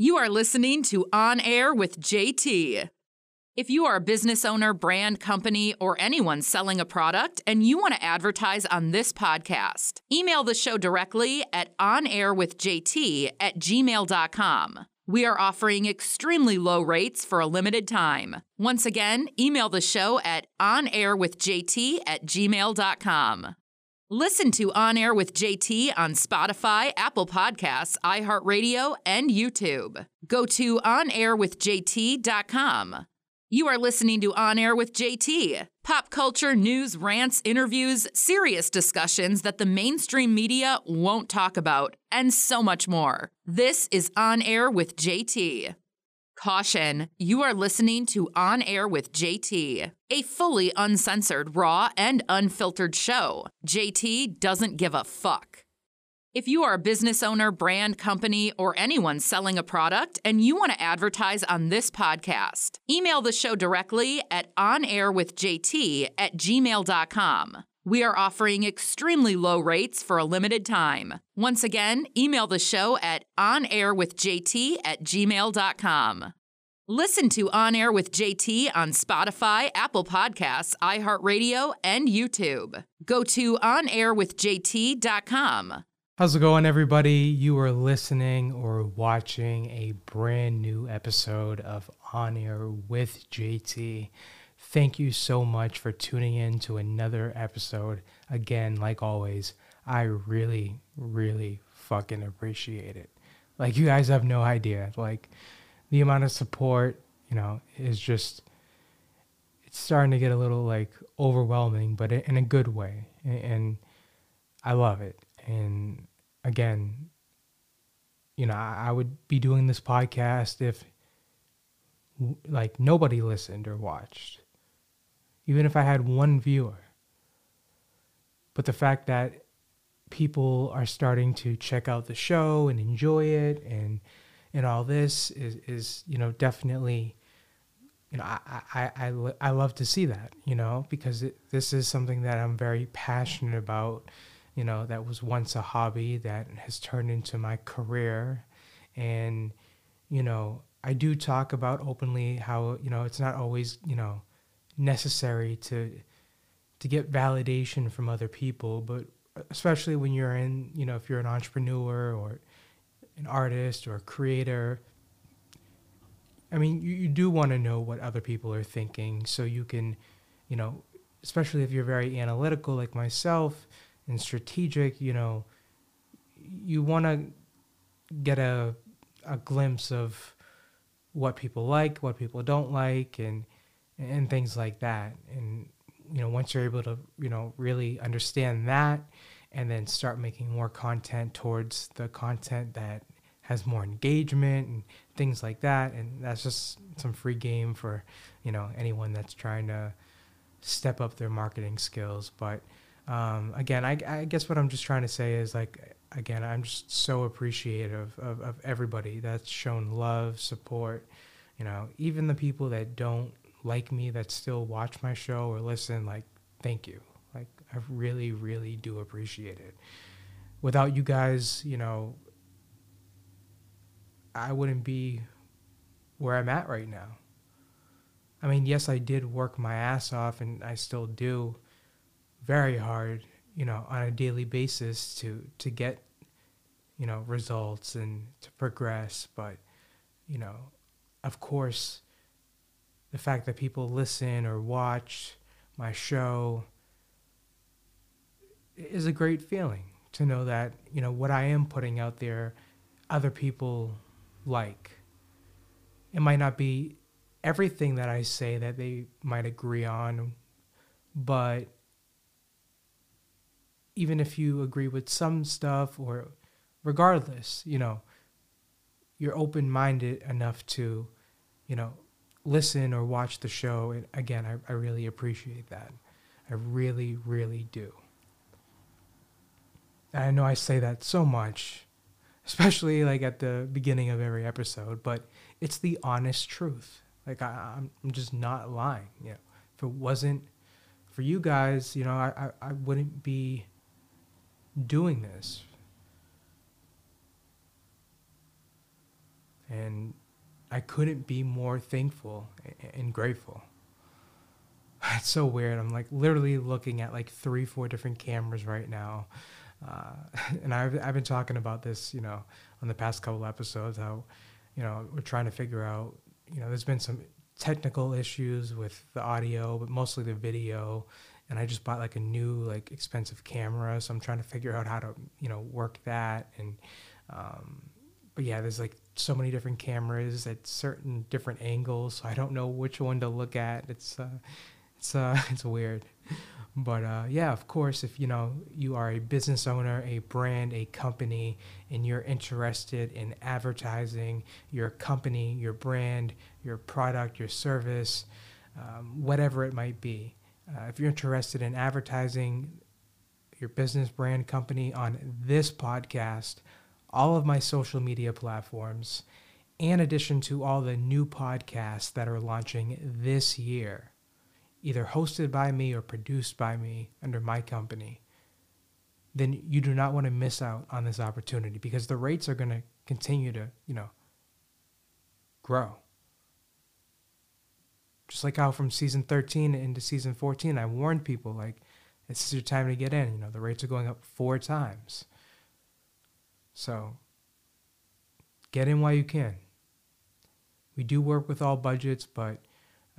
You are listening to On Air with JT. If you are a business owner, brand, company, or anyone selling a product and you want to advertise on this podcast, email the show directly at onairwithjt at gmail.com. We are offering extremely low rates for a limited time. Once again, email the show at onairwithjt at gmail.com. Listen to On Air with JT on Spotify, Apple Podcasts, iHeartRadio, and YouTube. Go to onairwithjt.com. You are listening to On Air with JT. Pop culture, news, rants, interviews, serious discussions that the mainstream media won't talk about, and so much more. This is On Air with JT. Caution, you are listening to On Air with JT, a fully uncensored, raw, and unfiltered show. JT doesn't give a fuck. If you are a business owner, brand, company, or anyone selling a product and you want to advertise on this podcast, email the show directly at onairwithjt at gmail.com. We are offering extremely low rates for a limited time. Once again, email the show at onairwithjt at gmail.com. Listen to On Air with JT on Spotify, Apple Podcasts, iHeartRadio, and YouTube. Go to onairwithjt.com. How's it going, everybody? You are listening or watching a brand new episode of On Air with JT. Thank you so much for tuning in to another episode. Again, like always, I really, really fucking appreciate it. Like, you guys have no idea. Like, the amount of support, you know, is just, it's starting to get a little like overwhelming, but in a good way. And I love it. And again, you know, I, would be doing this podcast if like nobody listened or watched, even if I had one viewer. But the fact that people are starting to check out the show and enjoy it and and all this is is you know definitely you know I I I, I love to see that you know because it, this is something that I'm very passionate about you know, that was once a hobby that has turned into my career. And, you know, I do talk about openly how, you know, it's not always, you know, necessary to to get validation from other people, but especially when you're in, you know, if you're an entrepreneur or an artist or a creator, I mean, you, you do want to know what other people are thinking so you can, you know, especially if you're very analytical like myself, and strategic, you know, you want to get a a glimpse of what people like, what people don't like, and and things like that. And you know, once you're able to, you know, really understand that, and then start making more content towards the content that has more engagement and things like that. And that's just some free game for, you know, anyone that's trying to step up their marketing skills. But um, again, I, I, guess what I'm just trying to say is like, again, I'm just so appreciative of, of everybody that's shown love, support. You know, even the people that don't like me that still watch my show or listen, like, thank you. Like, I really, really do appreciate it. Without you guys, you know, I wouldn't be where I'm at right now. I mean, yes, I did work my ass off and I still do very hard, you know, on a daily basis to to get, you know, results and to progress. But, you know, of course, the fact that people listen or watch my show is a great feeling to know that you know what I am putting out there, other people like. It might not be everything that I say that they might agree on, but even if you agree with some stuff or regardless, you know, you're open minded enough to, you know, listen or watch the show. And again, I, I really appreciate that. I really, really do. And I know I say that so much, especially like at the beginning of every episode, but it's the honest truth. Like I, I'm, I'm just not lying. You know, if it wasn't for you guys, you know, I, I, I wouldn't be doing this. And I couldn't be more thankful and grateful. It's so weird. I'm like literally looking at like three, four different cameras right now. Uh, and I've, I've been talking about this, you know, on the past couple episodes, how, you know, we're trying to figure out, you know, there's been some technical issues with the audio, but mostly the video. And I just bought like a new, like expensive camera. So I'm trying to figure out how to, you know, work that. And, um, but yeah, there's like so many different cameras at certain different angles. So I don't know which one to look at. It's, uh, it's, uh, it's weird. But uh, yeah, of course, if you know you are a business owner, a brand, a company, and you're interested in advertising your company, your brand, your product, your service, um, whatever it might be, uh, if you're interested in advertising your business, brand, company on this podcast, all of my social media platforms, in addition to all the new podcasts that are launching this year either hosted by me or produced by me under my company, then you do not want to miss out on this opportunity because the rates are going to continue to, you know, grow. Just like how from season 13 into season 14, I warned people like, this is your time to get in. You know, the rates are going up four times. So get in while you can. We do work with all budgets, but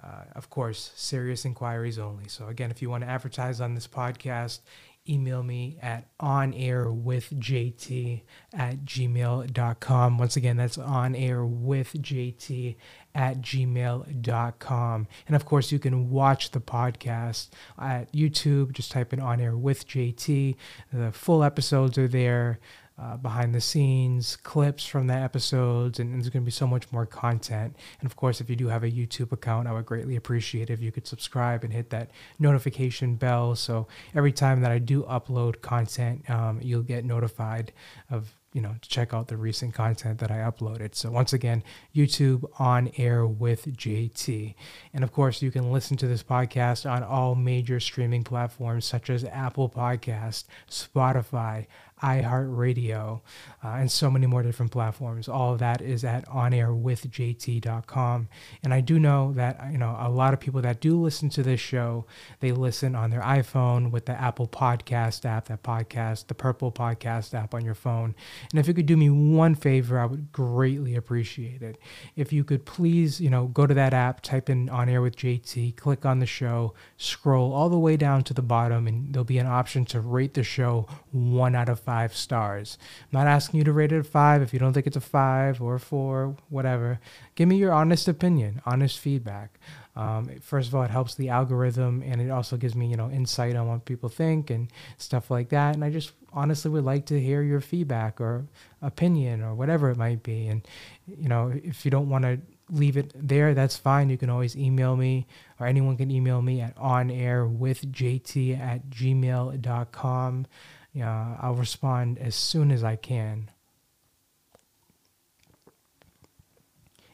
uh, of course, serious inquiries only. So, again, if you want to advertise on this podcast, email me at onairwithjt at gmail.com. Once again, that's onairwithjt at gmail.com. And of course, you can watch the podcast at YouTube. Just type in On Air with JT. The full episodes are there uh, behind the scenes, clips from the episodes, and, there's going to be so much more content. And of course, if you do have a YouTube account, I would greatly appreciate if you could subscribe and hit that notification bell. So every time that I do upload content, um, you'll get notified of you know, to check out the recent content that I uploaded. So once again, YouTube on air with JT. And of course, you can listen to this podcast on all major streaming platforms such as Apple Podcast, Spotify, iHeartRadio, uh, and so many more different platforms. All of that is at onairwithjt.com. And I do know that you know a lot of people that do listen to this show, they listen on their iPhone with the Apple Podcast app, that podcast, the Purple Podcast app on your phone. And if you could do me one favor, I would greatly appreciate it. If you could please, you know, go to that app, type in On Air with JT, click on the show, scroll all the way down to the bottom, and there'll be an option to rate the show one out of five stars. I'm not asking you to rate it a five if you don't think it's a five or a four, whatever. Give me your honest opinion, honest feedback. Um, first of all, it helps the algorithm, and it also gives me, you know, insight on what people think and stuff like that. And I just honestly would like to hear your feedback or opinion or whatever it might be. And you know, if you don't want to leave it there, that's fine. You can always email me, or anyone can email me at onairwithjt at gmail.com yeah, I'll respond as soon as I can.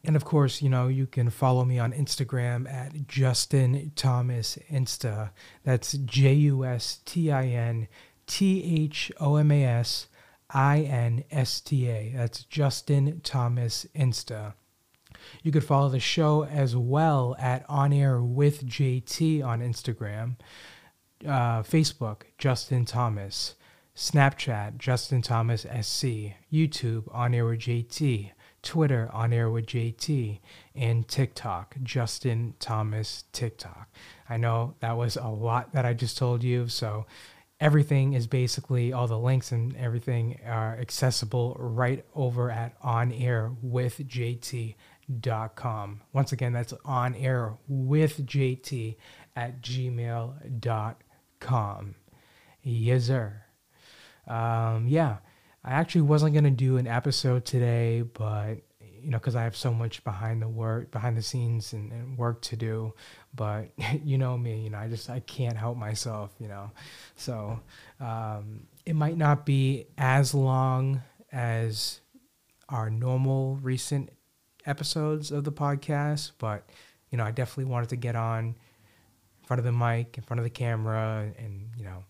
And of course, you know, you can follow me on Instagram at Justin Thomas Insta. That's J U S T I N T H O M A S I N S T A. That's Justin Thomas Insta. You could follow the show as well at On Air with JT on Instagram, uh, Facebook, Justin Thomas. Snapchat, Justin Thomas SC, YouTube, On Air with JT, Twitter, On Air with JT, and TikTok, Justin Thomas TikTok. I know that was a lot that I just told you, so everything is basically all the links and everything are accessible right over at On Air with JT.com. Once again, that's on air with JT at gmail.com. Yes, sir um, yeah, I actually wasn't gonna do an episode today, but you know, because I have so much behind the work, behind the scenes, and, and, work to do. But you know me, you know, I just I can't help myself, you know. So um, it might not be as long as our normal recent episodes of the podcast, but you know, I definitely wanted to get on in front of the mic, in front of the camera, and you know,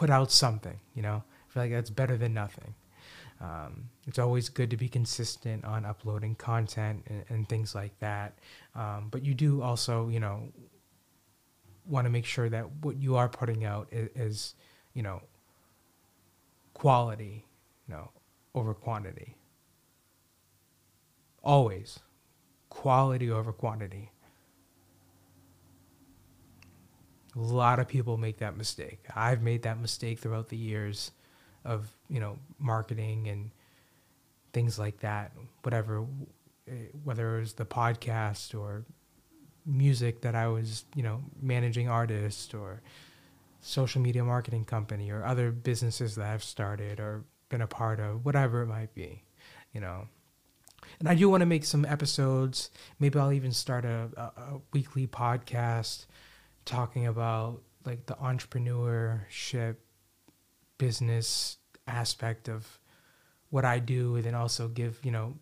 put out something, you know. I feel like that's better than nothing. um, it's always good to be consistent on uploading content and, and things like that. Um, but you do also, you know, want to make sure that what you are putting out is, is, you know, quality, you know, over quantity. Always quality over quantity. A lot of people make that mistake. I've made that mistake throughout the years of, you know, marketing and things like that, whatever, eh, whether it was the podcast or music that I was, you know, managing artists or social media marketing company or other businesses that I've started or been a part of, whatever it might be, you know. And I do want to make some episodes. Maybe I'll even start a, a, a weekly podcast talking about like the entrepreneurship business aspect of what I do and then also give, you know,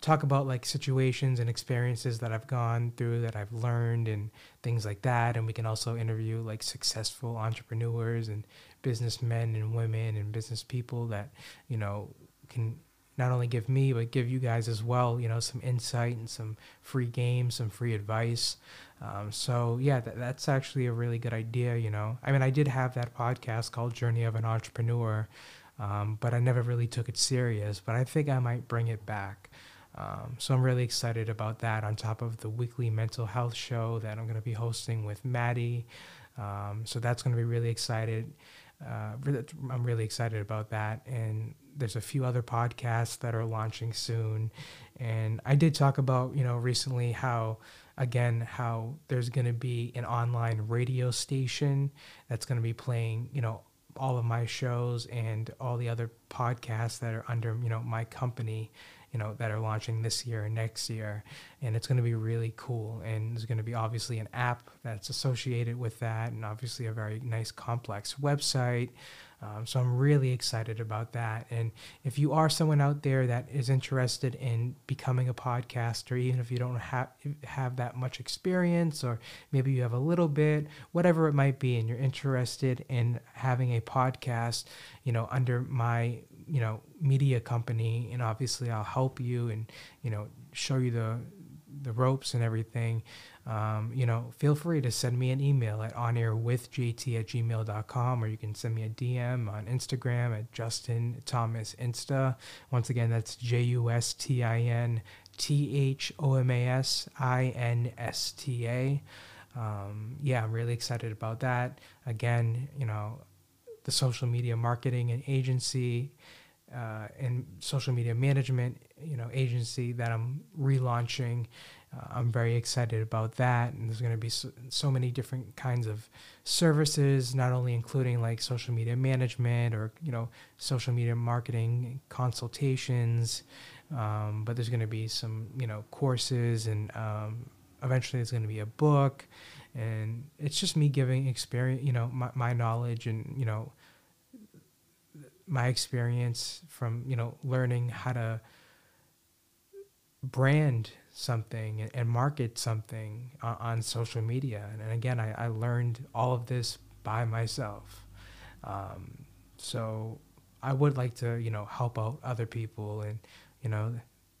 talk about like situations and experiences that I've gone through that I've learned and things like that. And we can also interview like successful entrepreneurs and businessmen and women and business people that, you know, can not only give me, but give you guys as well, you know, some insight and some free games, some free advice. Um, so yeah, th- that's actually a really good idea. You know, I mean, I did have that podcast called Journey of an Entrepreneur, um, but I never really took it serious. But I think I might bring it back. Um, so I'm really excited about that. On top of the weekly mental health show that I'm going to be hosting with Maddie, um, so that's going to be really excited. Uh, I'm really excited about that. And there's a few other podcasts that are launching soon. And I did talk about, you know, recently how again how there's going to be an online radio station that's going to be playing you know all of my shows and all the other podcasts that are under you know my company you know that are launching this year and next year. And it's going to be really cool. And there's going to be obviously an app that's associated with that and obviously a very nice complex website um, so I'm really excited about that. And if you are someone out there that is interested in becoming a podcaster, even if you don't have have that much experience, or maybe you have a little bit, whatever it might be, and you're interested in having a podcast, you know, under my you know media company, and obviously I'll help you and you know show you the the ropes and everything um, you know, feel free to send me an email at onairwithjt at gmail.com or you can send me a DM on Instagram at Justin Thomas Insta. Once again, that's J U S T I N T H O M A S I N S T A. Um, yeah, I'm really excited about that. Again, you know, the social media marketing and agency uh, and social media management, you know, agency that I'm relaunching uh, I'm very excited about that. And there's going to be so, so, many different kinds of services, not only including like social media management or, you know, social media marketing consultations, um, but there's going to be some, you know, courses and um, eventually there's going to be a book. And it's just me giving experience, you know, my, my knowledge and, you know, my experience from, you know, learning how to brand something and market something on social media. And again, I, I learned all of this by myself. Um, so I would like to, you know, help out other people. And, you know,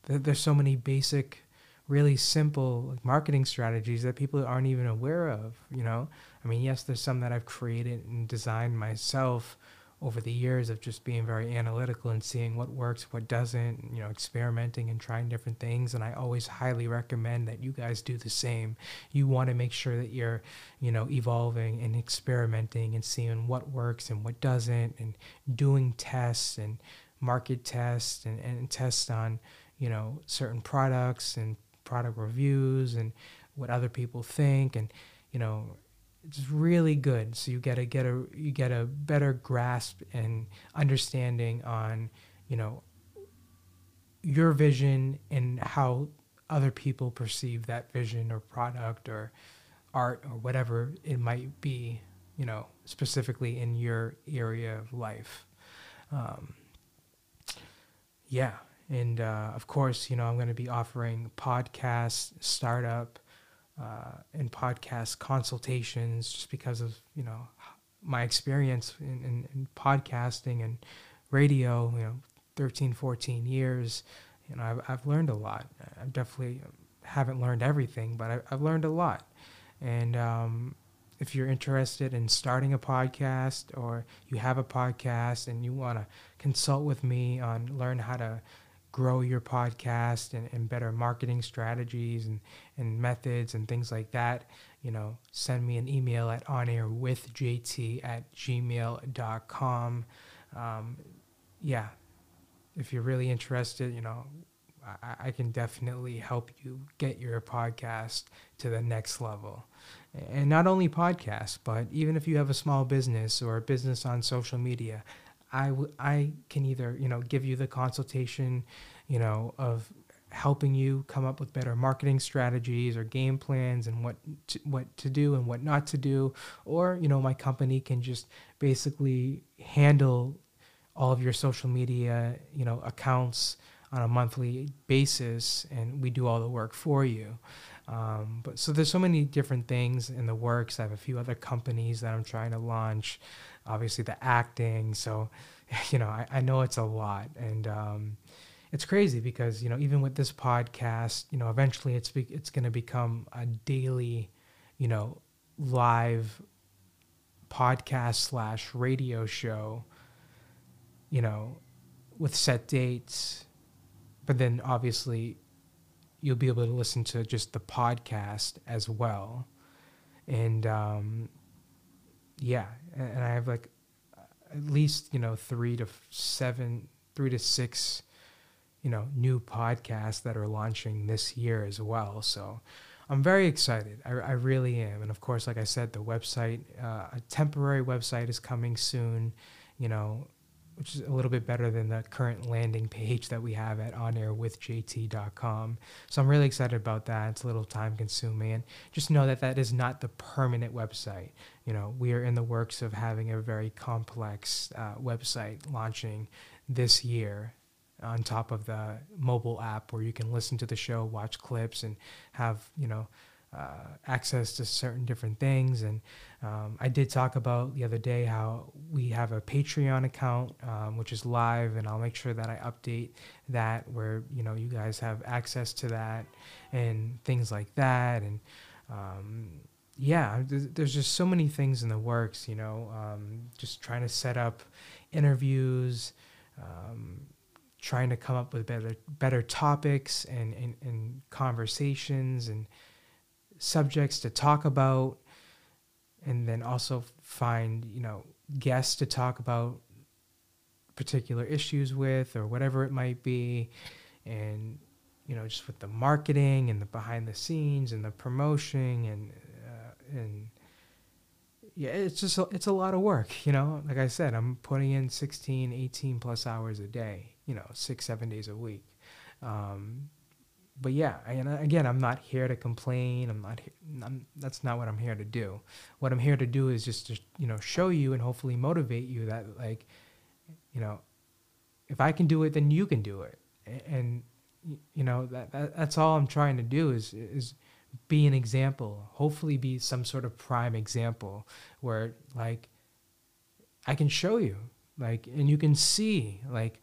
th- there's so many basic, really simple marketing strategies that people aren't even aware of, you know. I mean, yes, there's some that I've created and designed myself over the years of just being very analytical and seeing what works, what doesn't, you know, experimenting and trying different things. And I always highly recommend that you guys do the same. You want to make sure that you're, you know, evolving and experimenting and seeing what works and what doesn't and doing tests and market tests and, and tests on, you know, certain products and product reviews and what other people think and, you know, it's really good. So you get a get a you get a better grasp and understanding on you know your vision and how other people perceive that vision or product or art or whatever it might be. You know, specifically in your area of life. Um, yeah, and uh, of course, you know, I'm going to be offering podcast startup uh, in podcast consultations just because of you know my experience in, in, in, podcasting and radio, you know, 13, 14 years, you know, I've, I've learned a lot. I definitely haven't learned everything, but I, have learned a lot. And um, if you're interested in starting a podcast or you have a podcast and you want to consult with me on learn how to grow your podcast and, and better marketing strategies and, and methods and things like that, you know, send me an email at onairwithjt at gmail.com. Um, yeah, if you're really interested, you know, I, I can definitely help you get your podcast to the next level. And not only podcasts, but even if you have a small business or a business on social media, I, w- I can either, you know, give you the consultation, you know, of helping you come up with better marketing strategies or game plans and what to, what to do and what not to do. Or you know my company can just basically handle all of your social media you know accounts on a monthly basis and we do all the work for you. Um, but so there's so many different things in the works. I have a few other companies that i'm trying to launch obviously the acting so you know i, I know it's a lot and um, it's crazy because you know even with this podcast you know eventually it's be, it's going to become a daily you know live podcast slash radio show you know with set dates. But then obviously you'll be able to listen to just the podcast as well. And um, yeah and, i have like at least you know three to seven three to six you know new podcasts that are launching this year as well. So I'm very excited. I, I really am. And of course, like I said, the website, uh, a temporary website is coming soon. You know, which is a little bit better than the current landing page that we have at onairwithjt.com. So I'm really excited about that. It's a little time consuming. And just know that that is not the permanent website. You know, we are in the works of having a very complex uh, website launching this year on top of the mobile app where you can listen to the show, watch clips, and have you know uh, access to certain different things. And um, I did talk about the other day how we have a Patreon account um, which is live, and I'll make sure that I update that where you know you guys have access to that and things like that. And um, yeah, there's just so many things in the works. You know, um, just trying to set up interviews. Um, trying to come up with better better topics and, and, and conversations and subjects to talk about and then also find you know guests to talk about particular issues with or whatever it might be. And you know just with the marketing and the behind the scenes and the promotion and uh, and yeah it's just a, it's a lot of work you know? Like i said i'm putting in 16 18 plus hours a day you know six seven days a week. Um, but yeah and uh, again i'm not here to complain. I'm not I'm, that's not what i'm here to do. What i'm here to do is just to you know show you and hopefully motivate you that like you know if i can do it then you can do it. And you know that, that that's all i'm trying to do is is be an example hopefully be some sort of prime example where like i can show you like and you can see like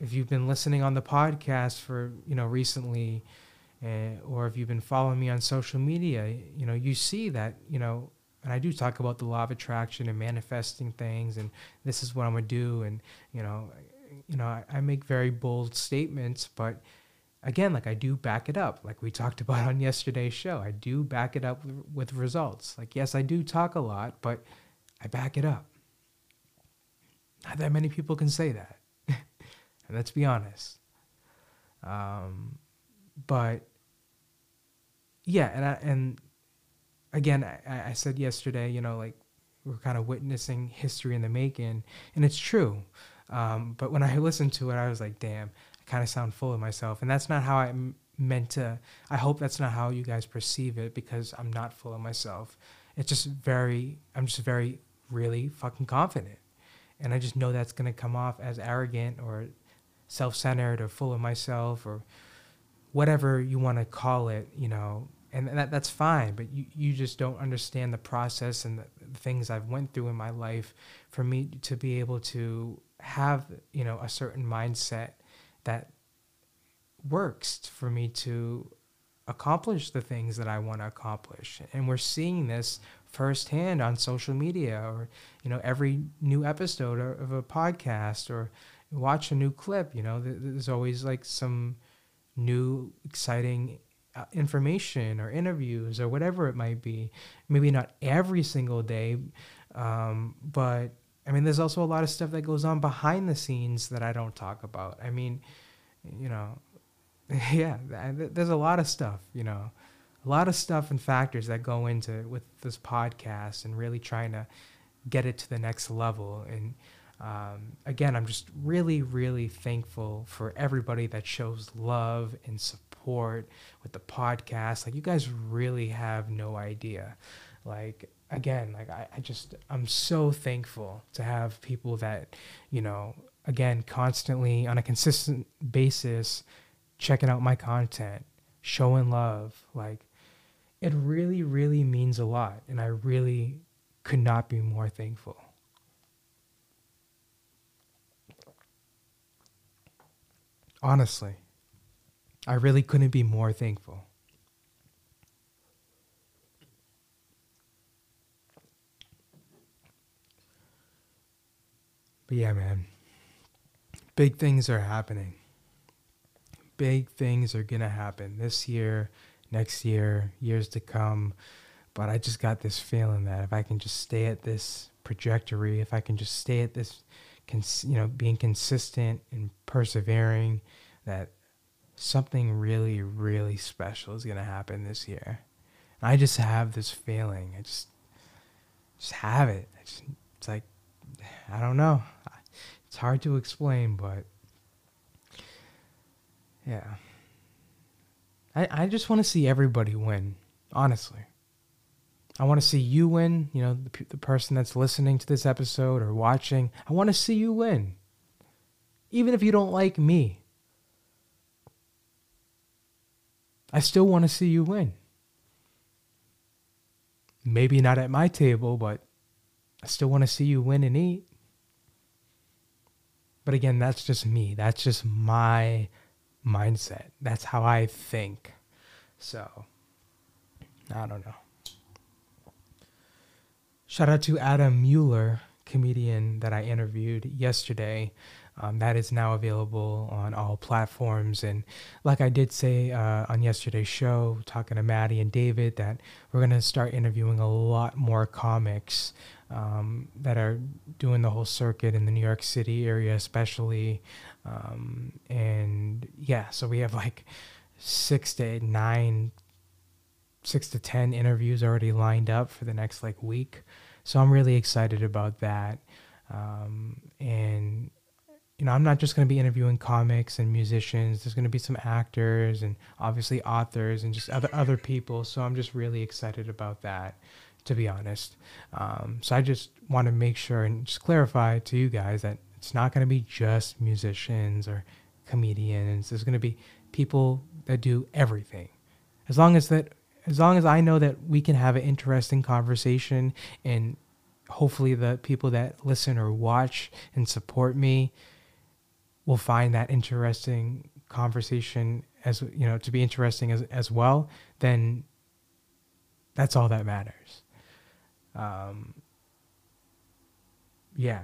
if you've been listening on the podcast for you know recently uh, or if you've been following me on social media you know you see that you know and i do talk about the law of attraction and manifesting things and this is what i'm going to do and you know you know I, I make very bold statements but again like i do back it up like we talked about on yesterday's show. I do back it up with results. Like yes i do talk a lot but i back it up. Not that many people can say that Let's be honest. Um, but yeah, and I, and again, I, I said yesterday, you know, like we're kind of witnessing history in the making, and it's true. Um, but when I listened to it, I was like, damn, I kind of sound full of myself, and that's not how I meant to. I hope that's not how you guys perceive it because I'm not full of myself. It's just very, I'm just very, really fucking confident, and I just know that's gonna come off as arrogant or self-centered or full of myself or whatever you want to call it, you know, and that that's fine. But you, you just don't understand the process and the, things I've went through in my life for me to be able to have, you know, a certain mindset that works for me to accomplish the things that I want to accomplish. And we're seeing this firsthand on social media or, you know, every new episode of a podcast or watch a new clip, you know, there's always like some new exciting uh, information or interviews or whatever it might be. Maybe not every single day, um, but I mean, there's also a lot of stuff that goes on behind the scenes that I don't talk about. I mean, you know, yeah, there's a lot of stuff, you know, a lot of stuff and factors that go into with this podcast and really trying to get it to the next level. And um, again, I'm just really, really thankful for everybody that shows love and support with the podcast. Like, you guys really have no idea. Like, again, like, I, I just, I'm so thankful to have people that, you know, again, constantly on a consistent basis checking out my content, showing love. Like, it really, really means a lot. And I really could not be more thankful. Honestly, I really couldn't be more thankful. But yeah, man, big things are happening big things are going to happen this year, next year, years to come. But I just got this feeling that if I can just stay at this trajectory, if I can just stay at this, cons- you know, being consistent and persevering, that something really, really special is going to happen this year. And I just have this feeling. I just, just have it. Just, it's like, I don't know. It's hard to explain, but yeah. I, I just want to see everybody win, honestly. I want to see you win, you know, the, the person that's listening to this episode or watching. I want to see you win. Even if you don't like me, I still want to see you win. Maybe not at my table, but I still want to see you win and eat. But again, that's just me. That's just my mindset. That's how I think. So, I don't know. Shout out to Adam Mueller, comedian that I interviewed yesterday. Um, that is now available on all platforms. And like I did say uh, on yesterday's show, talking to Maddie and David, that we're going to start interviewing a lot more comics um, that are doing the whole circuit in the New York City area, especially. Um, and yeah, so we have like six to nine, six to 10 interviews already lined up for the next like week. So I'm really excited about that. Um, and, you know, I'm not just going to be interviewing comics and musicians. There's going to be some actors and obviously authors and just other other people. So I'm just really excited about that to be honest. Um, so I just want to make sure and just clarify to you guys that it's not going to be just musicians or comedians. There's going to be people that do everything. As long as that, as long as I know that we can have an interesting conversation and hopefully the people that listen or watch and support me will find that interesting conversation as you know to be interesting as as well then that's all that matters um, yeah,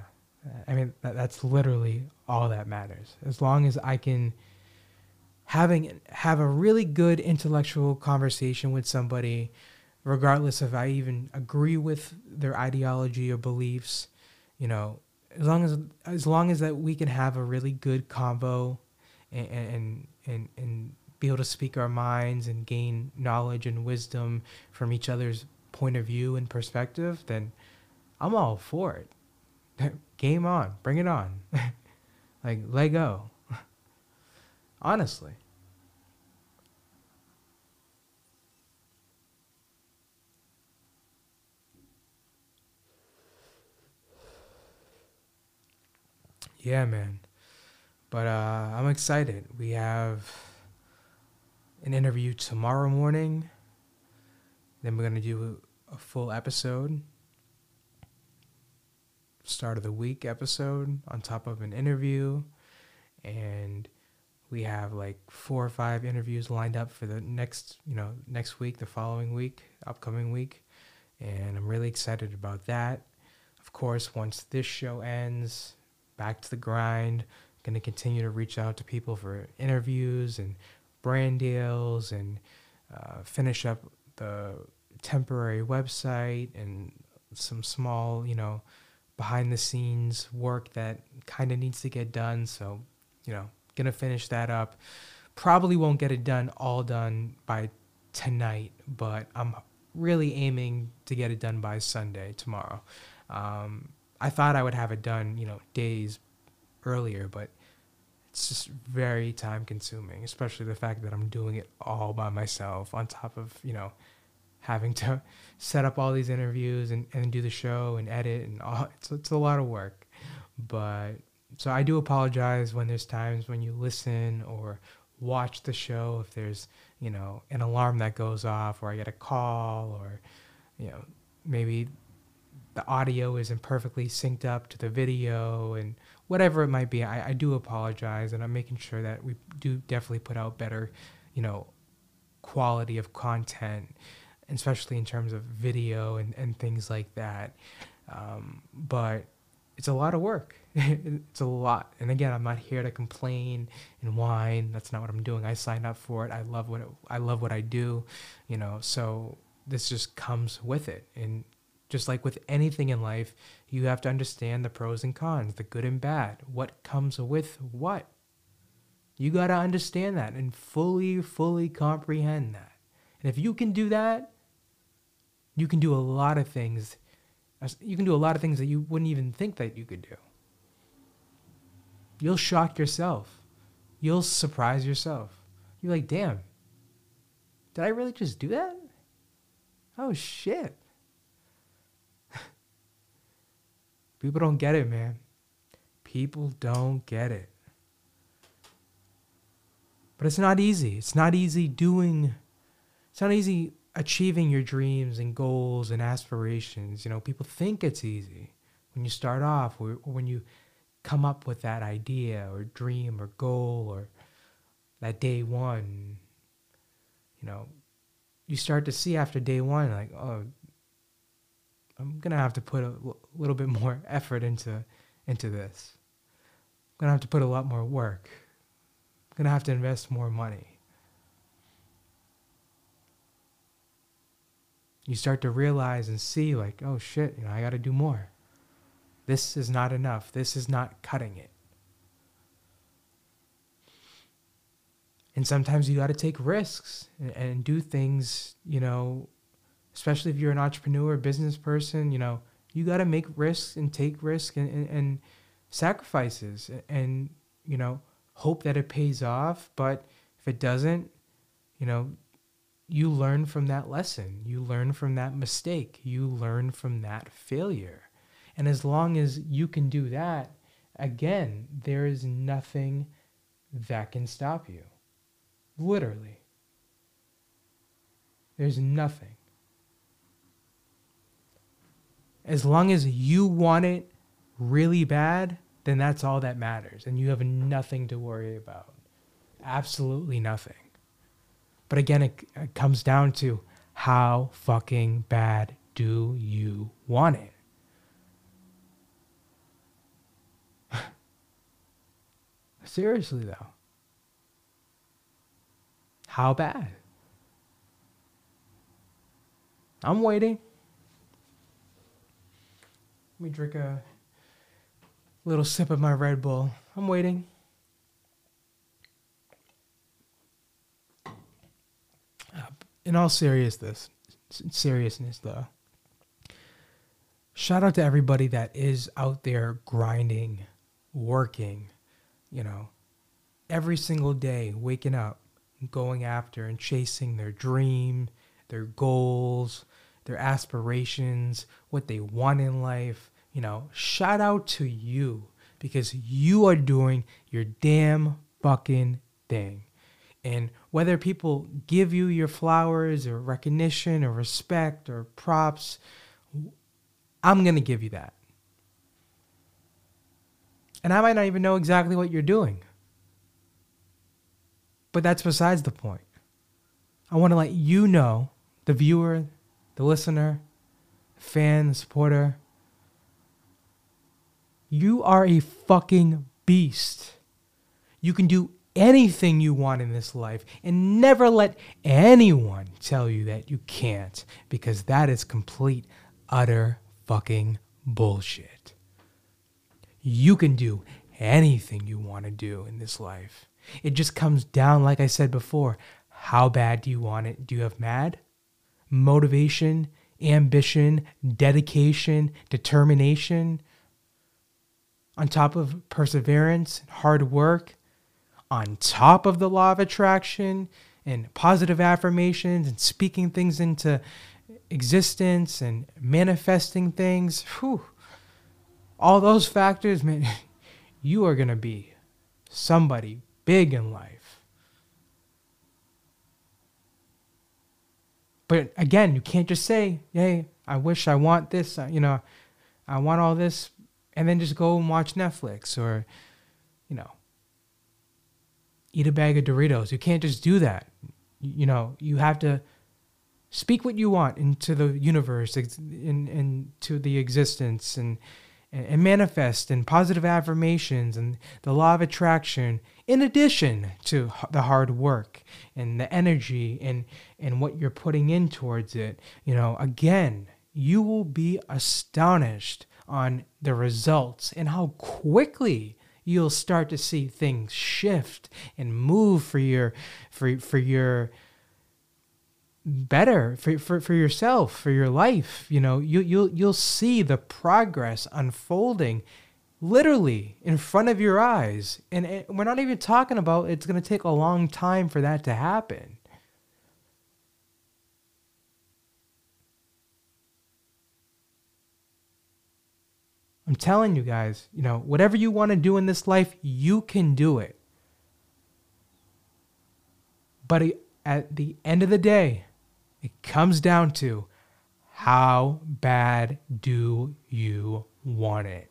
I mean that, that's literally all that matters. As long as I can having have a really good intellectual conversation with somebody, regardless if I even agree with their ideology or beliefs, you know, as long as as long as that we can have a really good convo and and and, and be able to speak our minds and gain knowledge and wisdom from each other's point of view and perspective, then I'm all for it. Game on, bring it on. like, let go. Honestly. Yeah, man. But uh, I'm excited. We have an interview tomorrow morning. Then we're going to do a full episode start of the week episode on top of an interview. And we have like four or five interviews lined up for the next, you know, next week, the following week, upcoming week. And I'm really excited about that. Of course, once this show ends, back to the grind. Going to continue to reach out to people for interviews and brand deals and uh, finish up the temporary website and some small, you know, behind the scenes work that kind of needs to get done. So, you know, gonna finish that up. Probably won't get it done all done by tonight, but I'm really aiming to get it done by Sunday tomorrow. Um, I thought I would have it done, you know, days earlier, but it's just very time consuming, especially the fact that I'm doing it all by myself on top of, you know, having to set up all these interviews and, and do the show and edit and all it's, it's a lot of work but so i do apologize when there's times when you listen or watch the show if there's you know an alarm that goes off or i get a call or you know maybe the audio isn't perfectly synced up to the video and whatever it might be I, I do apologize and i'm making sure that we do definitely put out better you know quality of content especially in terms of video and, and things like that. Um, but it's a lot of work. it's a lot. And again, I'm not here to complain and whine. That's not what I'm doing. I signed up for it. I love what it, I love what I do, you know. So this just comes with it. And just like with anything in life, you have to understand the pros and cons, the good and bad. What comes with what? You got to understand that and fully, fully comprehend that. And if you can do that, you can do a lot of things. You can do a lot of things that you wouldn't even think that you could do. You'll shock yourself. You'll surprise yourself. You're like, damn, did I really just do that? Oh, shit. People don't get it, man. People don't get it. But it's not easy. It's not easy doing, it's not easy achieving your dreams and goals and aspirations. You know, people think it's easy when you start off or, when you come up with that idea or dream or goal or that day one. You know, you start to see after day one, like, oh, I'm gonna have to put a l- little bit more effort into into this. I'm gonna have to put a lot more work. I'm gonna have to invest more money. you start to realize and see like oh shit you know i got to do more this is not enough this is not cutting it and sometimes you got to take risks and, and, do things you know especially if you're an entrepreneur business person you know you got to make risks and take risks and, and, and sacrifices and you know hope that it pays off but if it doesn't you know you learn from that lesson. You learn from that mistake. You learn from that failure. And as long as you can do that, again, there is nothing that can stop you. Literally. There's nothing. As long as you want it really bad, then that's all that matters. And you have nothing to worry about. Absolutely nothing. But again, it, it comes down to how fucking bad do you want it? Seriously, though. How bad? I'm waiting. Let me drink a little sip of my Red Bull. I'm waiting. in all seriousness, seriousness though, shout out to everybody that is out there grinding, working, you know, every single day, waking up, going after and chasing their dream, their goals, their aspirations, what they want in life. You know, shout out to you because you are doing your damn fucking thing. And whether people give you your flowers or recognition or respect or props, I'm going to give you that. And I might not even know exactly what you're doing. But that's besides the point. I want to let you know, the viewer, the listener, fan, the supporter, you are a fucking beast. You can do anything you want in this life and never let anyone tell you that you can't because that is complete, utter fucking bullshit. You can do anything you want to do in this life. It just comes down, like I said before, how bad do you want it? Do you have mad? Motivation, ambition, dedication, determination? On top of perseverance, and hard work, on top of the law of attraction and positive affirmations and speaking things into existence and manifesting things, whew, all those factors, man, you are going to be somebody big in life. But again, you can't just say, hey, I wish I want this, uh, you know, I want all this, and then just go and watch Netflix or, you know, eat a bag of Doritos. You can't just do that. You know, you have to speak what you want into the universe and into the existence and and manifest in positive affirmations and the law of attraction in addition to the hard work and the energy and and what you're putting in towards it. You know again you will be astonished on the results and how quickly you'll start to see things shift and move for your for for your better for, for, for yourself for your life you know? You you'll you'll see the progress unfolding literally in front of your eyes. And it, we're not even talking about it's going to take a long time for that to happen. I'm telling you guys, you know, whatever you want to do in this life, you can do it. But at the end of the day, it comes down to how bad do you want it?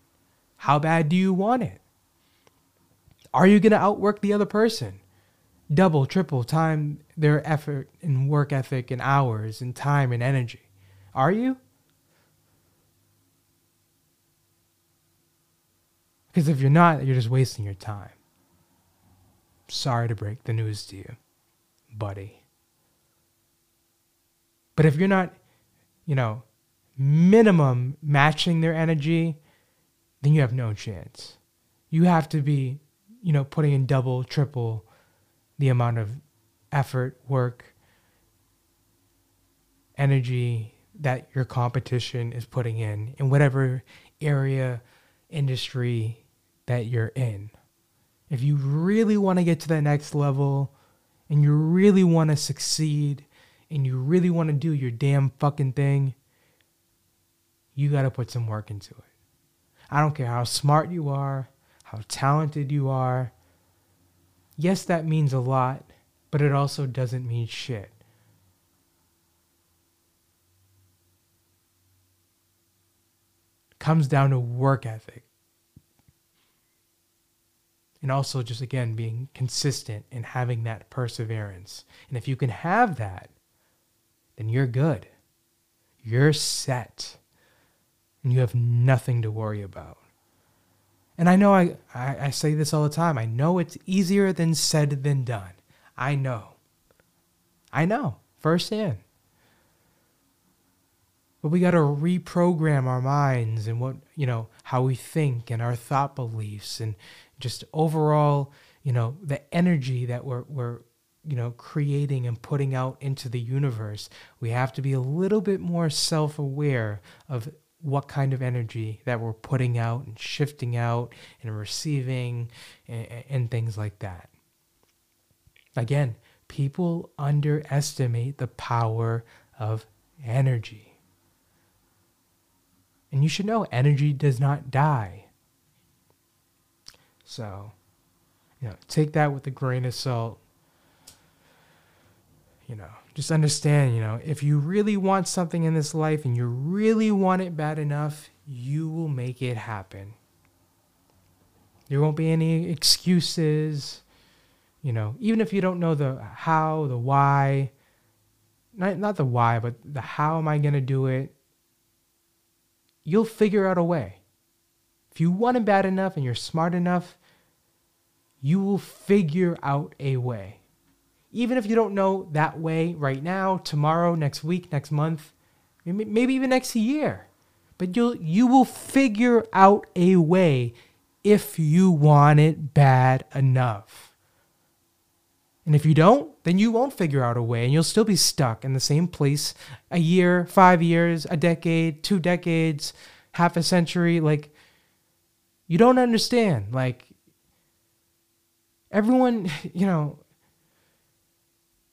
How bad do you want it? Are you going to outwork the other person? Double, triple time their effort and work ethic and hours and time and energy. Are you? Because if you're not, you're just wasting your time. Sorry to break the news to you, buddy. But if you're not, you know, minimum matching their energy, then you have no chance. You have to be, you know, putting in double, triple the amount of effort, work, energy that your competition is putting in in whatever area, industry, that you're in. If you really want to get to that next level and you really want to succeed and you really want to do your damn fucking thing, you got to put some work into it. I don't care how smart you are, how talented you are. Yes, that means a lot, but it also doesn't mean shit. comes down to work ethic and also just again being consistent and having that perseverance. And if you can have that, then you're good. You're set. And you have nothing to worry about. And I know I, I, I, say this all the time. I know it's easier than said than done. I know. I know firsthand. But we got to reprogram our minds and what, you know, how we think and our thought beliefs and just overall, you know, the energy that we're, we're you know, creating and putting out into the universe, we have to be a little bit more self aware of what kind of energy that we're putting out and shifting out and receiving and, and things like that. Again, people underestimate the power of energy. And you should know energy does not die. So, you know, take that with a grain of salt. You know, just understand, you know, if you really want something in this life and you really want it bad enough, you will make it happen. There won't be any excuses. You know, even if you don't know the how, the why, not, not the why, but the how am I going to do it, you'll figure out a way. If you want it bad enough and you're smart enough, you will figure out a way. Even if you don't know that way right now, tomorrow, next week, next month, maybe even next year. But you'll you will figure out a way if you want it bad enough. And if you don't, then you won't figure out a way and you'll still be stuck in the same place a year, five years, a decade, two decades, half a century. Like, you don't understand. Like, everyone, you know,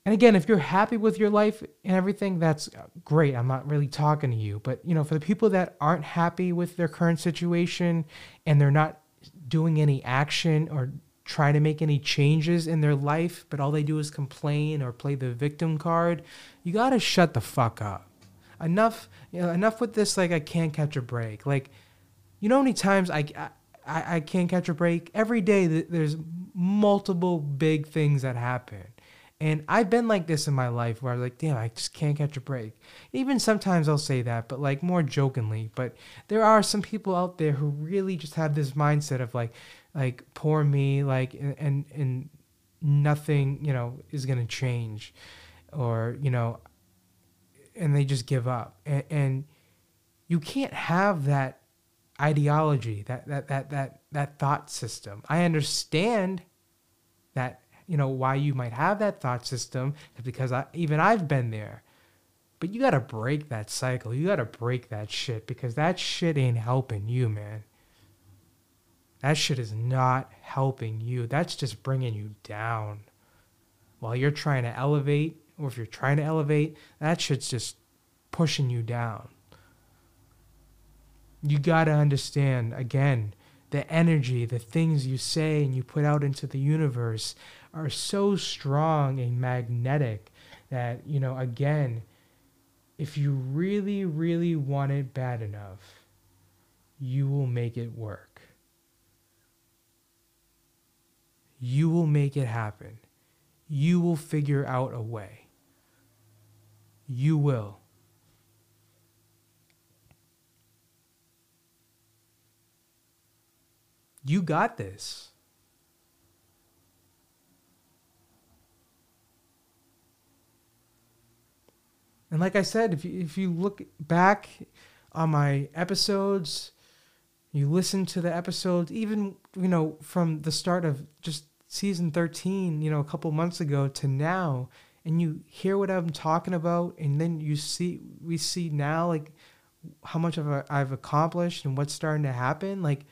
and again, if you're happy with your life and everything, that's uh, great. I'm not really talking to you. But, you know, for the people that aren't happy with their current situation and they're not doing any action or trying to make any changes in their life, but all they do is complain or play the victim card, you got to shut the fuck up. Enough, you know, enough with this like I can't catch a break. Like you know how many times I, I I can't catch a break? Every day there's multiple big things that happen. And I've been like this in my life where I'm like, damn, I just can't catch a break. Even sometimes I'll say that, but like more jokingly. But there are some people out there who really just have this mindset of like, like poor me, like and and nothing, you know, is gonna change, or you know, and they just give up. And, and you can't have that ideology, that that that that that thought system. I understand that you know why you might have that thought system because I, even I've been there. But you got to break that cycle. You got to break that shit because that shit ain't helping you, man. That shit is not helping you. That's just bringing you down. While you're trying to elevate, or if you're trying to elevate, that shit's just pushing you down. You got to understand, again, the energy, the things you say and you put out into the universe are so strong and magnetic that, you know, again, if you really, really want it bad enough, you will make it work. You will make it happen. You will figure out a way. You will. You got this. And like I said, if you, if you look back on my episodes, you listen to the episodes, even you know from the start of just season 13, you know, a couple months ago to now, and you hear what I'm talking about, and then you see, we see now, like, how much of a, I've accomplished and what's starting to happen. Like,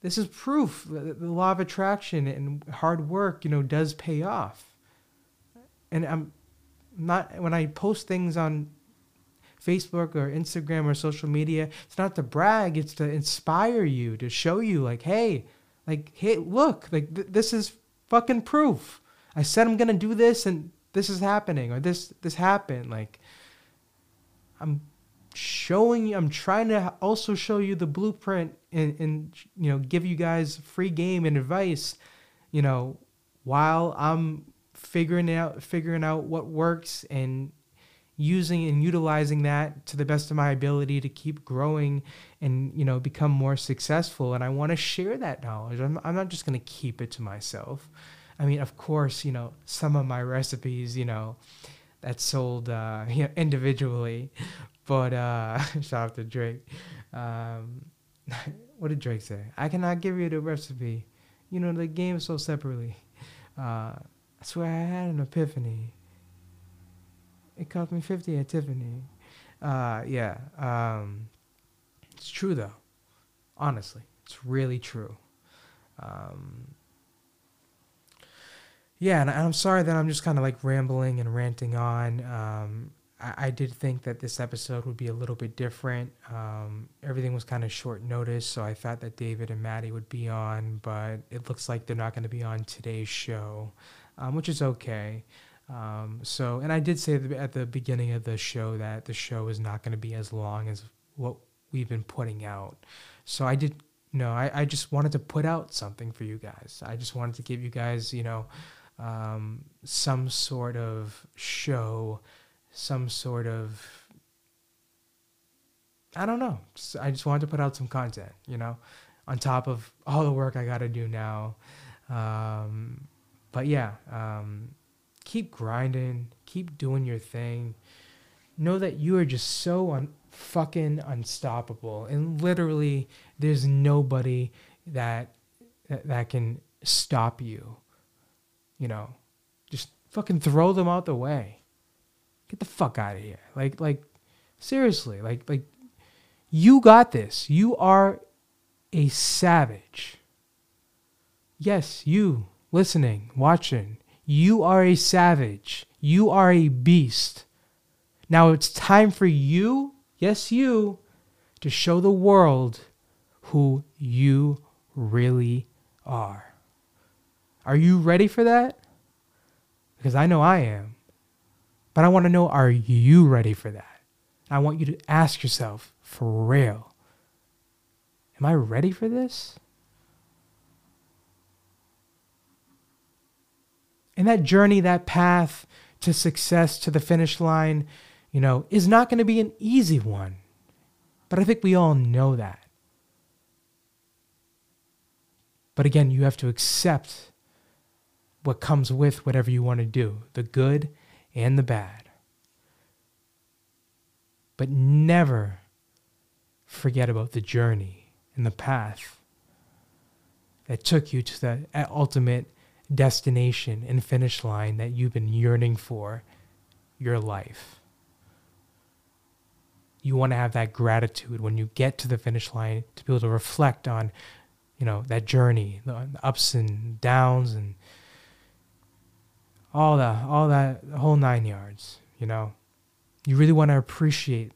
this is proof that the law of attraction and hard work, you know, does pay off. And I'm not, when I post things on Facebook or Instagram or social media, it's not to brag, it's to inspire you, to show you, like, hey, like, hey, look, like th- this is fucking proof. I said I'm gonna do this, and this is happening, or this this happened. Like, I'm showing you. I'm trying to also show you the blueprint and and you know give you guys free game and advice. You know, while I'm figuring out figuring out what works and using and utilizing that to the best of my ability to keep growing and you know become more successful. And i want to share that knowledge. I'm, I'm not just going to keep it to myself. I mean of course you know some of my recipes you know that's sold uh, you know, individually. But uh, shout out to drake. Um, what did drake say? I cannot give you the recipe. You know the game is sold separately. Uh, swear i had an epiphany it cost me 50 at Tiffany. Uh, yeah. Um, it's true, though. Honestly, it's really true. Um, yeah, and I'm sorry that I'm just kind of like rambling and ranting on. Um, I, I, did think that this episode would be a little bit different. Um, everything was kind of short notice, so I thought that David and Maddie would be on, but it looks like they're not going to be on today's show, um, which is okay. Um, so, and I did say at the beginning of the show that the show is not going to be as long as what we've been putting out. So I did no, I, I just wanted to put out something for you guys. I just wanted to give you guys, you know, um, some sort of show, some sort of, I don't know. I just wanted to put out some content, you know, on top of all the work I got to do now. Um, but yeah, um, keep grinding, keep doing your thing. Know that you are just so un- fucking unstoppable, and literally, there's nobody that that, that can stop you. You know, just fucking throw them out the way. Get the fuck out of here. Like, like, seriously, like, like, you got this. You are a savage. Yes, you listening, watching, you are a savage. You are a beast. Now it's time for you, yes, you, to show the world who you really are. Are you ready for that? Because I know I am. But I want to know are you ready for that? I want you to ask yourself for real Am I ready for this? And that journey, that path to success, to the finish line, you know, is not going to be an easy one. But I think we all know that. But again, you have to accept what comes with whatever you want to do the good and the bad. But never forget about the journey and the path that took you to that ultimate destination and finish line that you've been yearning for your life. You want to have that gratitude when you get to the finish line to be able to reflect on, you know, that journey, the ups and downs and all that, all that, whole nine yards, you know. You really want to appreciate,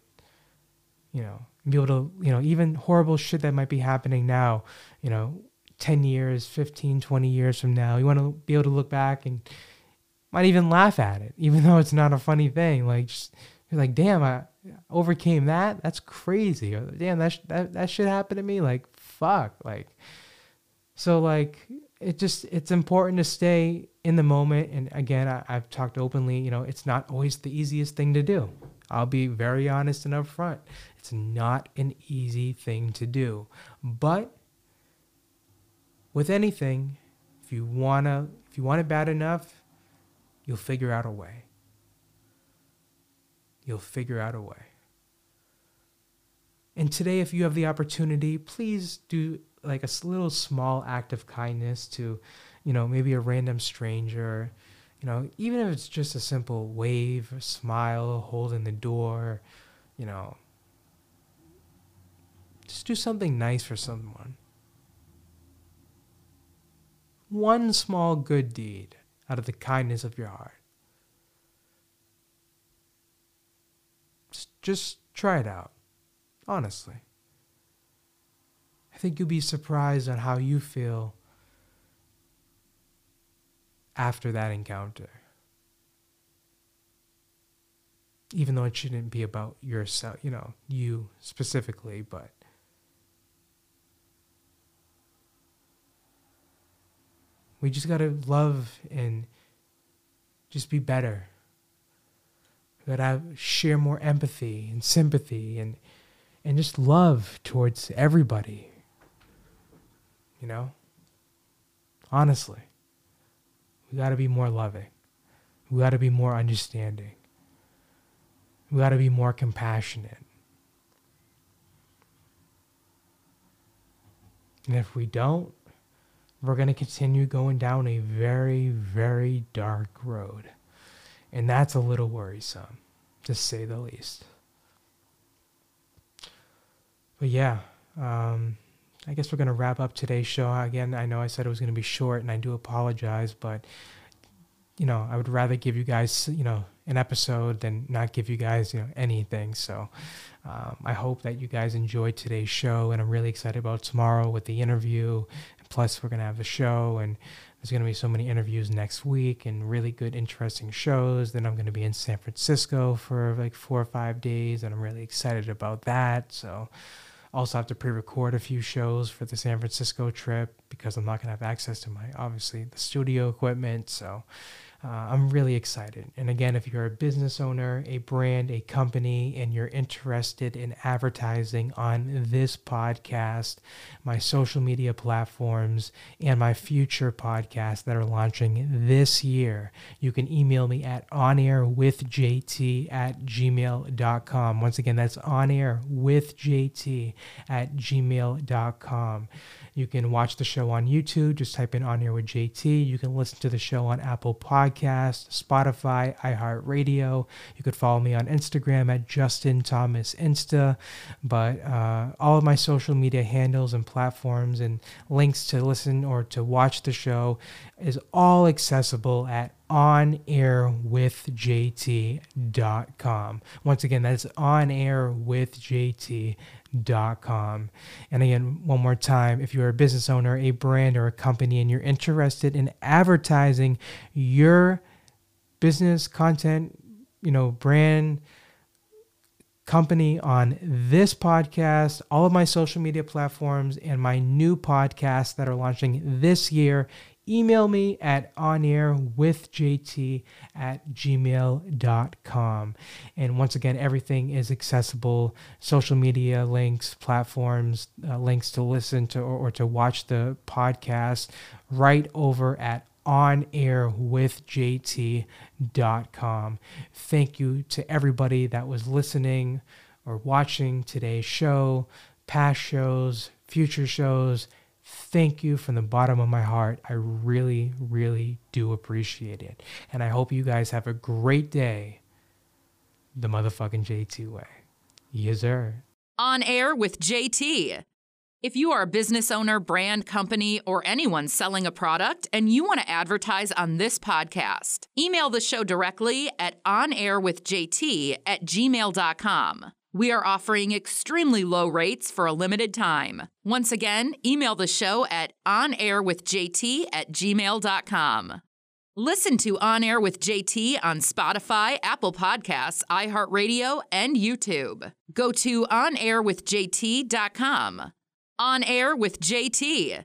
you know, be able to, you know, even horrible shit that might be happening now, you know, 10 years, 15, 20 years from now. You want to be able to look back and might even laugh at it, even though it's not a funny thing. Like, just, you're like, damn, I overcame that. That's crazy. Or, damn, that, sh- that, that shit happened to me. Like, fuck. Like, so, like, it just, it's important to stay in the moment. And again, I, I've talked openly, you know, it's not always the easiest thing to do. I'll be very honest and upfront. It's not an easy thing to do. But with anything, if you wanna if you want it bad enough, you'll figure out a way. You'll figure out a way. And today, if you have the opportunity, please do like a little small act of kindness to, you know, maybe a random stranger, you know, even if it's just a simple wave, a smile, holding the door, you know, just do something nice for someone one small good deed out of the kindness of your heart. Just, try it out, honestly. I think you'll be surprised on how you feel after that encounter. Even though it shouldn't be about yourself, you know, you specifically, but We just got to love and just be better. We got to share more empathy and sympathy and and just love towards everybody. You know? Honestly. We got to be more loving. We got to be more understanding. We got to be more compassionate. And if we don't, we're going to continue going down a very, very dark road. And that's a little worrisome, to say the least. But yeah, um, I guess we're going to wrap up today's show. Again, I know I said it was going to be short, and I do apologize, but you know, I would rather give you guys, you know, an episode than not give you guys, you know, anything. So um, I hope that you guys enjoyed today's show, and I'm really excited about tomorrow with the interview Plus, we're going to have a show, and there's going to be so many interviews next week and really good, interesting shows. Then I'm going to be in San Francisco for like four or five days, and I'm really excited about that. So, Also, have to pre-record a few shows for the San Francisco trip because I'm not gonna have access to my obviously the studio equipment. So uh, I'm really excited. And again, if you're a business owner, a brand, a company, and you're interested in advertising on this podcast, my social media platforms, and my future podcasts that are launching this year, you can email me at onairwithjt at gmail.com. Once again, that's onairwithjt at gmail.com. You can watch the show on YouTube. Just type in On Air with JT. You can listen to the show on Apple Podcast, Spotify, iHeartRadio. You could follow me on Instagram at Justin Thomas Insta. But uh, all of my social media handles and platforms and links to listen or to watch the show is all accessible at onairwithjt.com. Once again, that's onairwithjt.com. And again, one more time, if you're a business owner, a brand, or a company, and you're interested in advertising your business content, you know, brand, company on this podcast, all of my social media platforms, and my new podcasts that are launching this year, email me at onairwithjt at gmail.com. And once again, everything is accessible social media links, platforms, uh, links to listen to or, or to watch the podcast right over at onairwithjt.com. Thank you to everybody that was listening or watching today's show, past shows, future shows thank you from the bottom of my heart. I really, really do appreciate it. And I hope you guys have a great day the motherfucking JT way. Yes, sir. On air with JT. If you are a business owner, brand, company, or anyone selling a product and you want to advertise on this podcast, email the show directly at onairwithjt at gmail.com. We are offering extremely low rates for a limited time. Once again, email the show at onairwithjt at gmail.com. Listen to On Air with JT on Spotify, Apple Podcasts, iHeartRadio, and YouTube. Go to onairwithjt.com. On Air with JT,